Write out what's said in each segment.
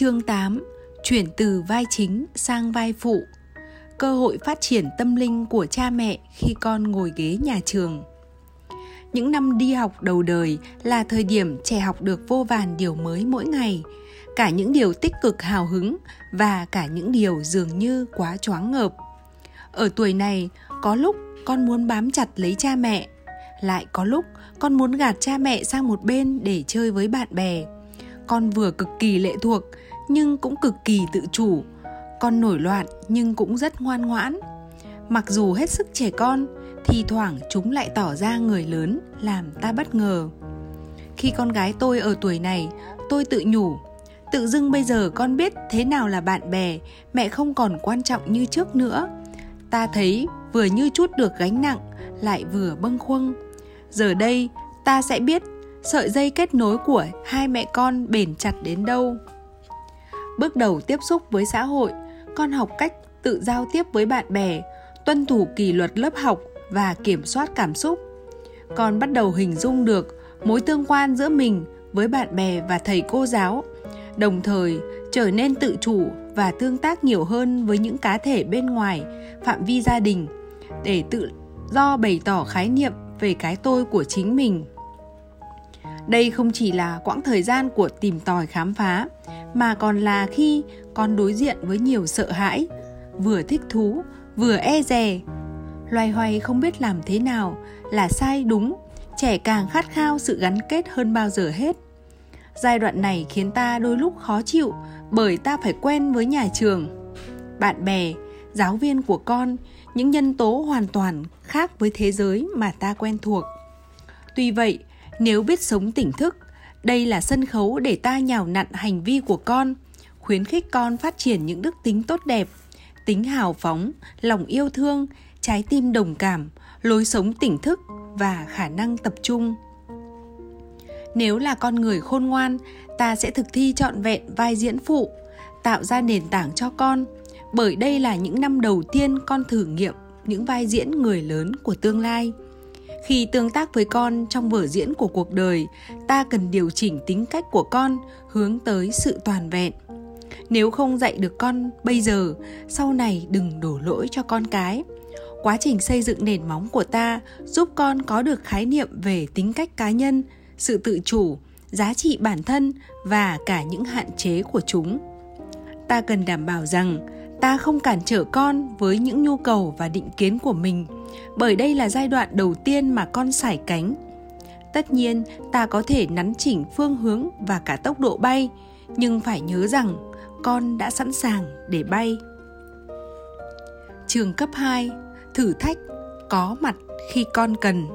Chương 8 Chuyển từ vai chính sang vai phụ. Cơ hội phát triển tâm linh của cha mẹ khi con ngồi ghế nhà trường. Những năm đi học đầu đời là thời điểm trẻ học được vô vàn điều mới mỗi ngày. Cả những điều tích cực hào hứng và cả những điều dường như quá choáng ngợp. Ở tuổi này, có lúc con muốn bám chặt lấy cha mẹ Lại có lúc con muốn gạt cha mẹ sang một bên để chơi với bạn bè. Con vừa cực kỳ lệ thuộc nhưng cũng cực kỳ tự chủ. Con nổi loạn nhưng cũng rất ngoan ngoãn. Mặc dù hết sức trẻ con thì thoảng chúng lại tỏ ra người lớn, làm ta bất ngờ. Khi con gái tôi ở tuổi này, tôi tự nhủ, tự dưng bây giờ con biết thế nào là bạn bè, mẹ không còn quan trọng như trước nữa. Ta thấy vừa như chút được gánh nặng, lại vừa bâng khuâng. Giờ đây ta sẽ biết sợi dây kết nối của hai mẹ con bền chặt đến đâu bước đầu tiếp xúc với xã hội, con học cách tự giao tiếp với bạn bè, tuân thủ kỷ luật lớp học và kiểm soát cảm xúc. Con bắt đầu hình dung được mối tương quan giữa mình với bạn bè và thầy cô giáo, đồng thời trở nên tự chủ và tương tác nhiều hơn với những cá thể bên ngoài, phạm vi gia đình, để tự do bày tỏ khái niệm về cái tôi của chính mình đây không chỉ là quãng thời gian của tìm tòi khám phá, mà còn là khi con đối diện với nhiều sợ hãi, vừa thích thú, vừa e dè. Loay hoay không biết làm thế nào là sai đúng, trẻ càng khát khao sự gắn kết hơn bao giờ hết. Giai đoạn này khiến ta đôi lúc khó chịu bởi ta phải quen với nhà trường, bạn bè, giáo viên của con, những nhân tố hoàn toàn khác với thế giới mà ta quen thuộc. Tuy vậy nếu biết sống tỉnh thức, đây là sân khấu để ta nhào nặn hành vi của con, khuyến khích con phát triển những đức tính tốt đẹp, tính hào phóng, lòng yêu thương, trái tim đồng cảm, lối sống tỉnh thức và khả năng tập trung. Nếu là con người khôn ngoan, ta sẽ thực thi trọn vẹn vai diễn phụ, tạo ra nền tảng cho con. Bởi đây là những năm đầu tiên con thử nghiệm những vai diễn người lớn của tương lai khi tương tác với con trong vở diễn của cuộc đời, ta cần điều chỉnh tính cách của con hướng tới sự toàn vẹn. Nếu không dạy được con bây giờ, sau này đừng đổ lỗi cho con cái. Quá trình xây dựng nền móng của ta giúp con có được khái niệm về tính cách cá nhân, sự tự chủ, giá trị bản thân và cả những hạn chế của chúng. Ta cần đảm bảo rằng ta không cản trở con với những nhu cầu và định kiến của mình bởi đây là giai đoạn đầu tiên mà con sải cánh. Tất nhiên ta có thể nắn chỉnh phương hướng và cả tốc độ bay nhưng phải nhớ rằng con đã sẵn sàng để bay. Trường cấp 2 thử thách có mặt khi con cần.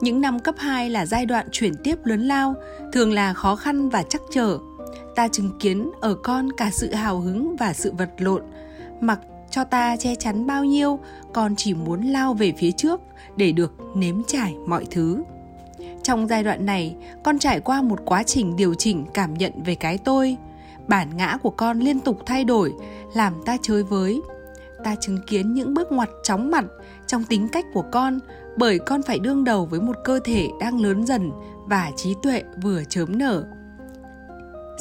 Những năm cấp 2 là giai đoạn chuyển tiếp lớn lao, thường là khó khăn và chắc trở. Ta chứng kiến ở con cả sự hào hứng và sự vật lộn, mặc cho ta che chắn bao nhiêu, con chỉ muốn lao về phía trước để được nếm trải mọi thứ. Trong giai đoạn này, con trải qua một quá trình điều chỉnh cảm nhận về cái tôi. Bản ngã của con liên tục thay đổi, làm ta chơi với. Ta chứng kiến những bước ngoặt chóng mặt trong tính cách của con bởi con phải đương đầu với một cơ thể đang lớn dần và trí tuệ vừa chớm nở.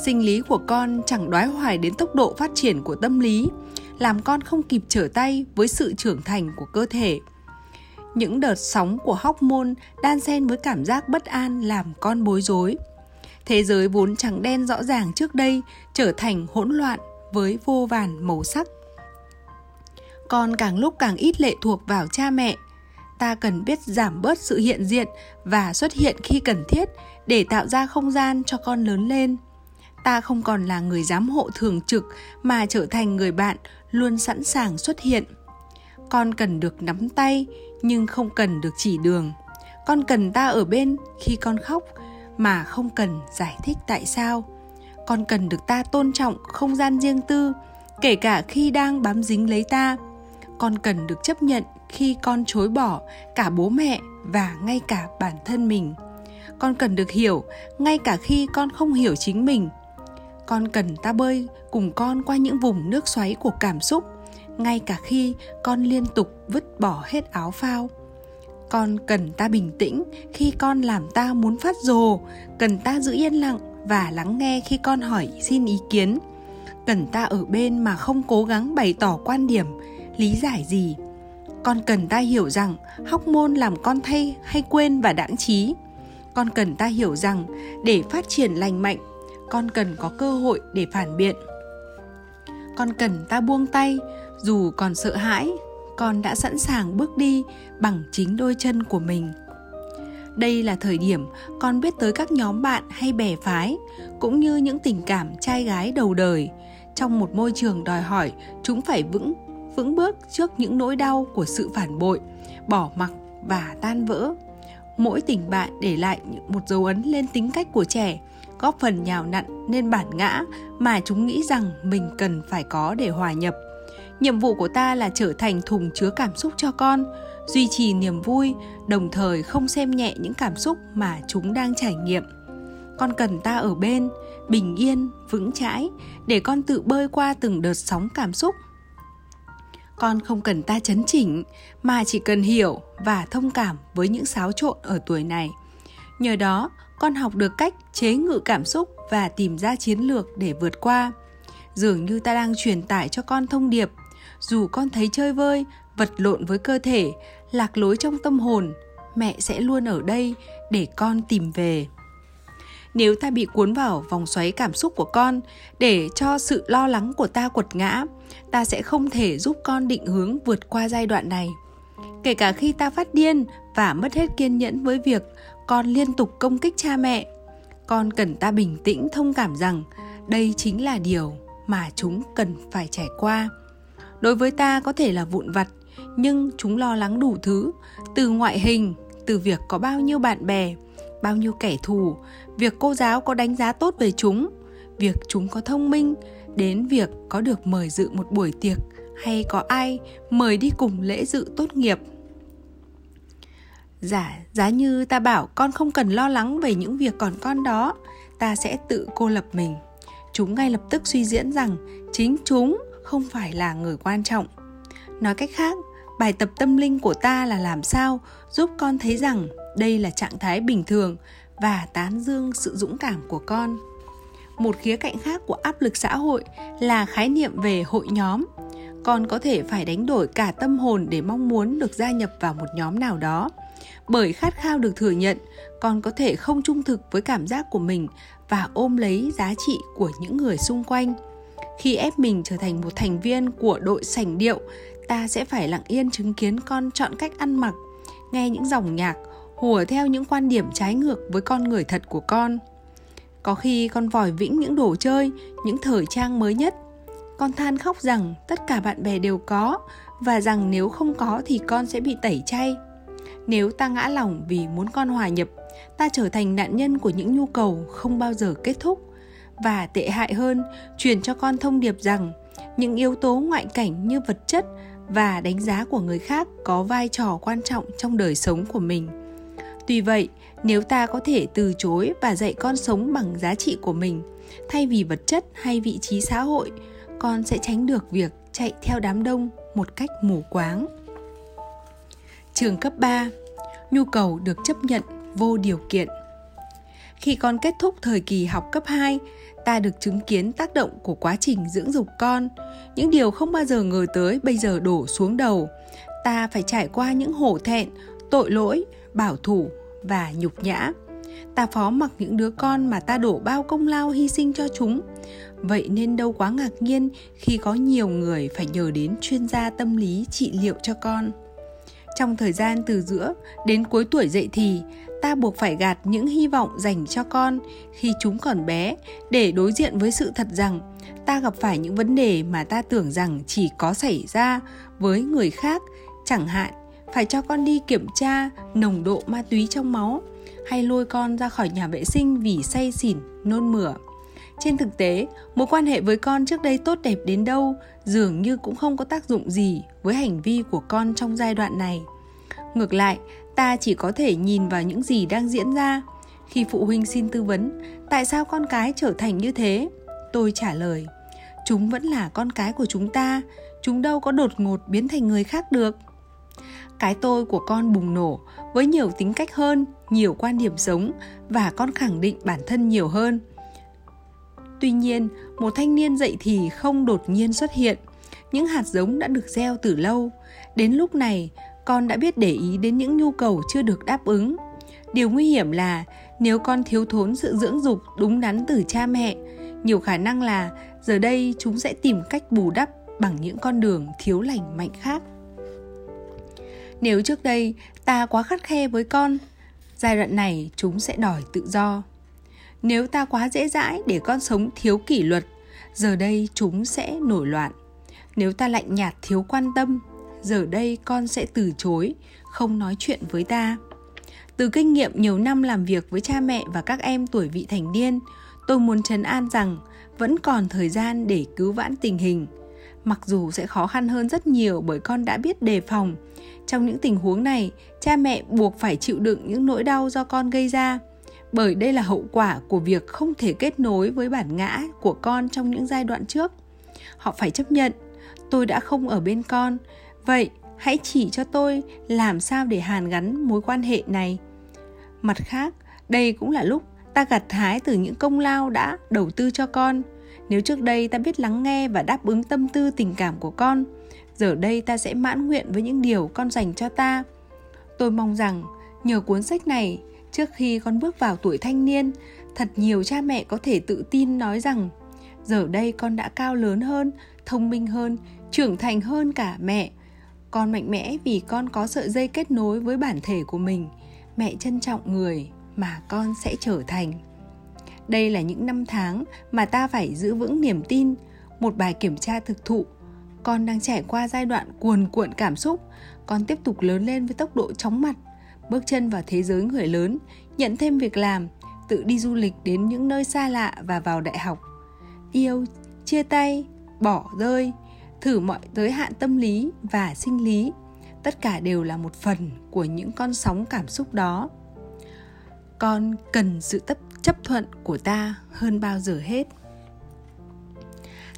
Sinh lý của con chẳng đoái hoài đến tốc độ phát triển của tâm lý làm con không kịp trở tay với sự trưởng thành của cơ thể. Những đợt sóng của hormone đan xen với cảm giác bất an làm con bối rối. Thế giới vốn trắng đen rõ ràng trước đây trở thành hỗn loạn với vô vàn màu sắc. Con càng lúc càng ít lệ thuộc vào cha mẹ. Ta cần biết giảm bớt sự hiện diện và xuất hiện khi cần thiết để tạo ra không gian cho con lớn lên ta không còn là người giám hộ thường trực mà trở thành người bạn luôn sẵn sàng xuất hiện. Con cần được nắm tay, nhưng không cần được chỉ đường. Con cần ta ở bên khi con khóc, mà không cần giải thích tại sao. Con cần được ta tôn trọng không gian riêng tư, kể cả khi đang bám dính lấy ta. Con cần được chấp nhận khi con chối bỏ cả bố mẹ và ngay cả bản thân mình. Con cần được hiểu, ngay cả khi con không hiểu chính mình con cần ta bơi cùng con qua những vùng nước xoáy của cảm xúc, ngay cả khi con liên tục vứt bỏ hết áo phao. Con cần ta bình tĩnh khi con làm ta muốn phát rồ, cần ta giữ yên lặng và lắng nghe khi con hỏi xin ý kiến. Cần ta ở bên mà không cố gắng bày tỏ quan điểm, lý giải gì. Con cần ta hiểu rằng hóc môn làm con thay hay quên và đãng trí con cần ta hiểu rằng để phát triển lành mạnh con cần có cơ hội để phản biện. Con cần ta buông tay, dù còn sợ hãi, con đã sẵn sàng bước đi bằng chính đôi chân của mình. Đây là thời điểm con biết tới các nhóm bạn hay bè phái, cũng như những tình cảm trai gái đầu đời. Trong một môi trường đòi hỏi, chúng phải vững vững bước trước những nỗi đau của sự phản bội, bỏ mặc và tan vỡ. Mỗi tình bạn để lại một dấu ấn lên tính cách của trẻ góp phần nhào nặn nên bản ngã mà chúng nghĩ rằng mình cần phải có để hòa nhập. Nhiệm vụ của ta là trở thành thùng chứa cảm xúc cho con, duy trì niềm vui, đồng thời không xem nhẹ những cảm xúc mà chúng đang trải nghiệm. Con cần ta ở bên, bình yên, vững chãi, để con tự bơi qua từng đợt sóng cảm xúc. Con không cần ta chấn chỉnh, mà chỉ cần hiểu và thông cảm với những xáo trộn ở tuổi này. Nhờ đó con học được cách chế ngự cảm xúc và tìm ra chiến lược để vượt qua. Dường như ta đang truyền tải cho con thông điệp, dù con thấy chơi vơi, vật lộn với cơ thể, lạc lối trong tâm hồn, mẹ sẽ luôn ở đây để con tìm về. Nếu ta bị cuốn vào vòng xoáy cảm xúc của con để cho sự lo lắng của ta quật ngã, ta sẽ không thể giúp con định hướng vượt qua giai đoạn này. Kể cả khi ta phát điên và mất hết kiên nhẫn với việc con liên tục công kích cha mẹ. Con cần ta bình tĩnh thông cảm rằng đây chính là điều mà chúng cần phải trải qua. Đối với ta có thể là vụn vặt, nhưng chúng lo lắng đủ thứ, từ ngoại hình, từ việc có bao nhiêu bạn bè, bao nhiêu kẻ thù, việc cô giáo có đánh giá tốt về chúng, việc chúng có thông minh, đến việc có được mời dự một buổi tiệc hay có ai mời đi cùng lễ dự tốt nghiệp giả, giá như ta bảo con không cần lo lắng về những việc còn con đó, ta sẽ tự cô lập mình. Chúng ngay lập tức suy diễn rằng chính chúng không phải là người quan trọng. Nói cách khác, bài tập tâm linh của ta là làm sao giúp con thấy rằng đây là trạng thái bình thường và tán dương sự dũng cảm của con. Một khía cạnh khác của áp lực xã hội là khái niệm về hội nhóm. Con có thể phải đánh đổi cả tâm hồn để mong muốn được gia nhập vào một nhóm nào đó bởi khát khao được thừa nhận, con có thể không trung thực với cảm giác của mình và ôm lấy giá trị của những người xung quanh. Khi ép mình trở thành một thành viên của đội sảnh điệu, ta sẽ phải lặng yên chứng kiến con chọn cách ăn mặc, nghe những dòng nhạc, hùa theo những quan điểm trái ngược với con người thật của con. Có khi con vòi vĩnh những đồ chơi, những thời trang mới nhất. Con than khóc rằng tất cả bạn bè đều có và rằng nếu không có thì con sẽ bị tẩy chay nếu ta ngã lòng vì muốn con hòa nhập, ta trở thành nạn nhân của những nhu cầu không bao giờ kết thúc. Và tệ hại hơn, truyền cho con thông điệp rằng những yếu tố ngoại cảnh như vật chất và đánh giá của người khác có vai trò quan trọng trong đời sống của mình. Tuy vậy, nếu ta có thể từ chối và dạy con sống bằng giá trị của mình, thay vì vật chất hay vị trí xã hội, con sẽ tránh được việc chạy theo đám đông một cách mù quáng. Trường cấp 3 nhu cầu được chấp nhận vô điều kiện khi con kết thúc thời kỳ học cấp 2, ta được chứng kiến tác động của quá trình dưỡng dục con. Những điều không bao giờ ngờ tới bây giờ đổ xuống đầu. Ta phải trải qua những hổ thẹn, tội lỗi, bảo thủ và nhục nhã. Ta phó mặc những đứa con mà ta đổ bao công lao hy sinh cho chúng. Vậy nên đâu quá ngạc nhiên khi có nhiều người phải nhờ đến chuyên gia tâm lý trị liệu cho con. Trong thời gian từ giữa đến cuối tuổi dậy thì, ta buộc phải gạt những hy vọng dành cho con khi chúng còn bé để đối diện với sự thật rằng ta gặp phải những vấn đề mà ta tưởng rằng chỉ có xảy ra với người khác. Chẳng hạn phải cho con đi kiểm tra nồng độ ma túy trong máu hay lôi con ra khỏi nhà vệ sinh vì say xỉn nôn mửa trên thực tế, mối quan hệ với con trước đây tốt đẹp đến đâu, dường như cũng không có tác dụng gì với hành vi của con trong giai đoạn này. Ngược lại, ta chỉ có thể nhìn vào những gì đang diễn ra. Khi phụ huynh xin tư vấn, tại sao con cái trở thành như thế? Tôi trả lời, chúng vẫn là con cái của chúng ta, chúng đâu có đột ngột biến thành người khác được. Cái tôi của con bùng nổ với nhiều tính cách hơn, nhiều quan điểm sống và con khẳng định bản thân nhiều hơn. Tuy nhiên, một thanh niên dậy thì không đột nhiên xuất hiện. Những hạt giống đã được gieo từ lâu. Đến lúc này, con đã biết để ý đến những nhu cầu chưa được đáp ứng. Điều nguy hiểm là nếu con thiếu thốn sự dưỡng dục đúng đắn từ cha mẹ, nhiều khả năng là giờ đây chúng sẽ tìm cách bù đắp bằng những con đường thiếu lành mạnh khác. Nếu trước đây ta quá khắt khe với con, giai đoạn này chúng sẽ đòi tự do. Nếu ta quá dễ dãi để con sống thiếu kỷ luật, giờ đây chúng sẽ nổi loạn. Nếu ta lạnh nhạt thiếu quan tâm, giờ đây con sẽ từ chối, không nói chuyện với ta. Từ kinh nghiệm nhiều năm làm việc với cha mẹ và các em tuổi vị thành niên, tôi muốn trấn an rằng vẫn còn thời gian để cứu vãn tình hình. Mặc dù sẽ khó khăn hơn rất nhiều bởi con đã biết đề phòng. Trong những tình huống này, cha mẹ buộc phải chịu đựng những nỗi đau do con gây ra bởi đây là hậu quả của việc không thể kết nối với bản ngã của con trong những giai đoạn trước. Họ phải chấp nhận, tôi đã không ở bên con, vậy hãy chỉ cho tôi làm sao để hàn gắn mối quan hệ này. Mặt khác, đây cũng là lúc ta gặt hái từ những công lao đã đầu tư cho con. Nếu trước đây ta biết lắng nghe và đáp ứng tâm tư tình cảm của con, giờ đây ta sẽ mãn nguyện với những điều con dành cho ta. Tôi mong rằng nhờ cuốn sách này trước khi con bước vào tuổi thanh niên, thật nhiều cha mẹ có thể tự tin nói rằng, giờ đây con đã cao lớn hơn, thông minh hơn, trưởng thành hơn cả mẹ. Con mạnh mẽ vì con có sợi dây kết nối với bản thể của mình. Mẹ trân trọng người mà con sẽ trở thành. Đây là những năm tháng mà ta phải giữ vững niềm tin, một bài kiểm tra thực thụ. Con đang trải qua giai đoạn cuồn cuộn cảm xúc. Con tiếp tục lớn lên với tốc độ chóng mặt bước chân vào thế giới người lớn, nhận thêm việc làm, tự đi du lịch đến những nơi xa lạ và vào đại học. Yêu, chia tay, bỏ rơi, thử mọi giới hạn tâm lý và sinh lý. Tất cả đều là một phần của những con sóng cảm xúc đó. Con cần sự tất chấp thuận của ta hơn bao giờ hết.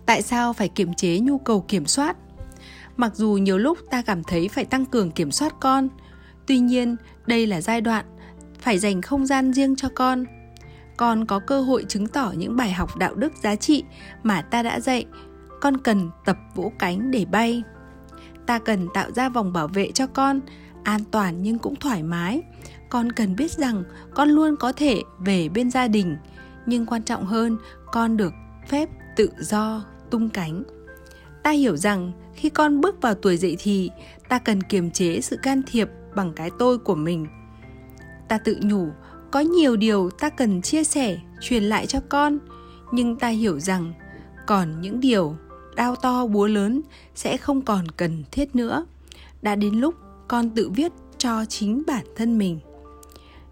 Tại sao phải kiềm chế nhu cầu kiểm soát? Mặc dù nhiều lúc ta cảm thấy phải tăng cường kiểm soát con, tuy nhiên đây là giai đoạn phải dành không gian riêng cho con. Con có cơ hội chứng tỏ những bài học đạo đức giá trị mà ta đã dạy. Con cần tập vỗ cánh để bay. Ta cần tạo ra vòng bảo vệ cho con, an toàn nhưng cũng thoải mái. Con cần biết rằng con luôn có thể về bên gia đình, nhưng quan trọng hơn, con được phép tự do, tung cánh. Ta hiểu rằng khi con bước vào tuổi dậy thì ta cần kiềm chế sự can thiệp bằng cái tôi của mình. Ta tự nhủ, có nhiều điều ta cần chia sẻ, truyền lại cho con. Nhưng ta hiểu rằng, còn những điều đau to búa lớn sẽ không còn cần thiết nữa. Đã đến lúc con tự viết cho chính bản thân mình.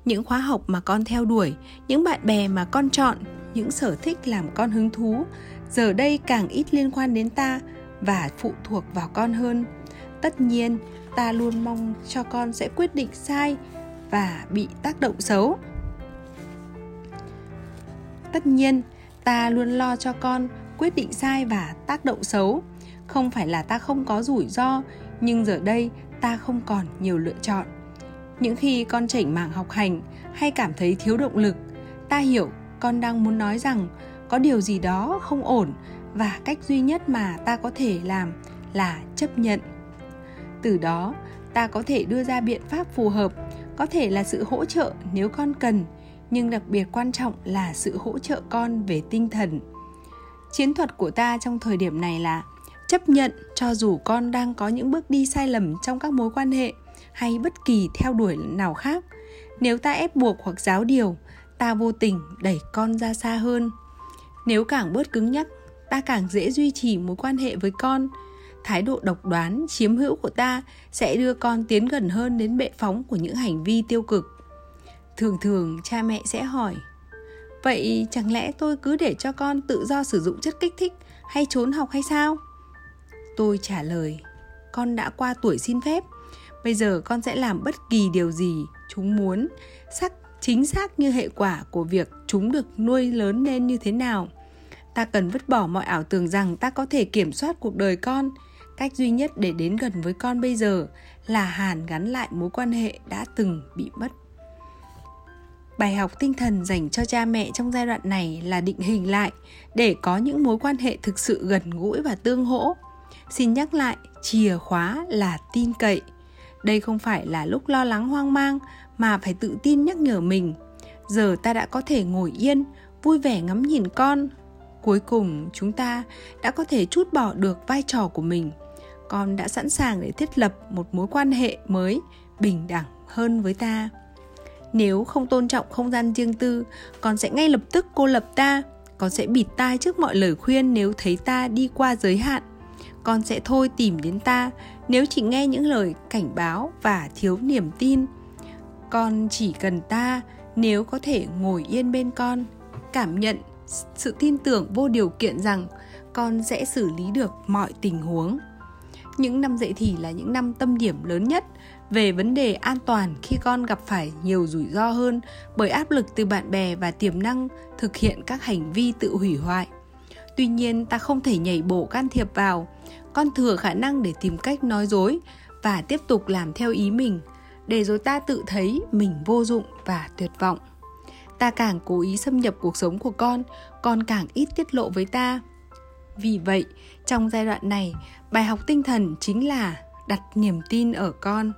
Những khóa học mà con theo đuổi, những bạn bè mà con chọn, những sở thích làm con hứng thú, giờ đây càng ít liên quan đến ta và phụ thuộc vào con hơn tất nhiên, ta luôn mong cho con sẽ quyết định sai và bị tác động xấu. Tất nhiên, ta luôn lo cho con quyết định sai và tác động xấu. Không phải là ta không có rủi ro, nhưng giờ đây ta không còn nhiều lựa chọn. Những khi con chảnh mảng học hành hay cảm thấy thiếu động lực, ta hiểu con đang muốn nói rằng có điều gì đó không ổn và cách duy nhất mà ta có thể làm là chấp nhận từ đó, ta có thể đưa ra biện pháp phù hợp, có thể là sự hỗ trợ nếu con cần, nhưng đặc biệt quan trọng là sự hỗ trợ con về tinh thần. Chiến thuật của ta trong thời điểm này là chấp nhận cho dù con đang có những bước đi sai lầm trong các mối quan hệ hay bất kỳ theo đuổi nào khác, nếu ta ép buộc hoặc giáo điều, ta vô tình đẩy con ra xa hơn. Nếu càng bớt cứng nhắc, ta càng dễ duy trì mối quan hệ với con thái độ độc đoán, chiếm hữu của ta sẽ đưa con tiến gần hơn đến bệ phóng của những hành vi tiêu cực. Thường thường, cha mẹ sẽ hỏi, vậy chẳng lẽ tôi cứ để cho con tự do sử dụng chất kích thích hay trốn học hay sao? Tôi trả lời, con đã qua tuổi xin phép, bây giờ con sẽ làm bất kỳ điều gì chúng muốn sắc chính xác như hệ quả của việc chúng được nuôi lớn lên như thế nào. Ta cần vứt bỏ mọi ảo tưởng rằng ta có thể kiểm soát cuộc đời con cách duy nhất để đến gần với con bây giờ là hàn gắn lại mối quan hệ đã từng bị mất. Bài học tinh thần dành cho cha mẹ trong giai đoạn này là định hình lại để có những mối quan hệ thực sự gần gũi và tương hỗ. Xin nhắc lại, chìa khóa là tin cậy. Đây không phải là lúc lo lắng hoang mang mà phải tự tin nhắc nhở mình. Giờ ta đã có thể ngồi yên, vui vẻ ngắm nhìn con. Cuối cùng, chúng ta đã có thể chút bỏ được vai trò của mình con đã sẵn sàng để thiết lập một mối quan hệ mới, bình đẳng hơn với ta. Nếu không tôn trọng không gian riêng tư, con sẽ ngay lập tức cô lập ta. Con sẽ bịt tai trước mọi lời khuyên nếu thấy ta đi qua giới hạn. Con sẽ thôi tìm đến ta nếu chỉ nghe những lời cảnh báo và thiếu niềm tin. Con chỉ cần ta nếu có thể ngồi yên bên con, cảm nhận sự tin tưởng vô điều kiện rằng con sẽ xử lý được mọi tình huống những năm dậy thì là những năm tâm điểm lớn nhất về vấn đề an toàn khi con gặp phải nhiều rủi ro hơn bởi áp lực từ bạn bè và tiềm năng thực hiện các hành vi tự hủy hoại. Tuy nhiên, ta không thể nhảy bổ can thiệp vào. Con thừa khả năng để tìm cách nói dối và tiếp tục làm theo ý mình, để rồi ta tự thấy mình vô dụng và tuyệt vọng. Ta càng cố ý xâm nhập cuộc sống của con con càng ít tiết lộ với ta vì vậy, trong giai đoạn này, bài học tinh thần chính là đặt niềm tin ở con.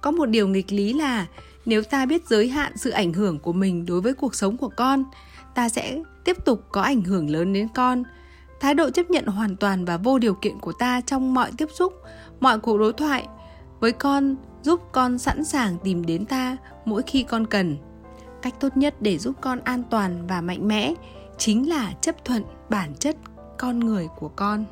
Có một điều nghịch lý là nếu ta biết giới hạn sự ảnh hưởng của mình đối với cuộc sống của con, ta sẽ tiếp tục có ảnh hưởng lớn đến con. Thái độ chấp nhận hoàn toàn và vô điều kiện của ta trong mọi tiếp xúc, mọi cuộc đối thoại với con giúp con sẵn sàng tìm đến ta mỗi khi con cần. Cách tốt nhất để giúp con an toàn và mạnh mẽ chính là chấp thuận bản chất con người của con.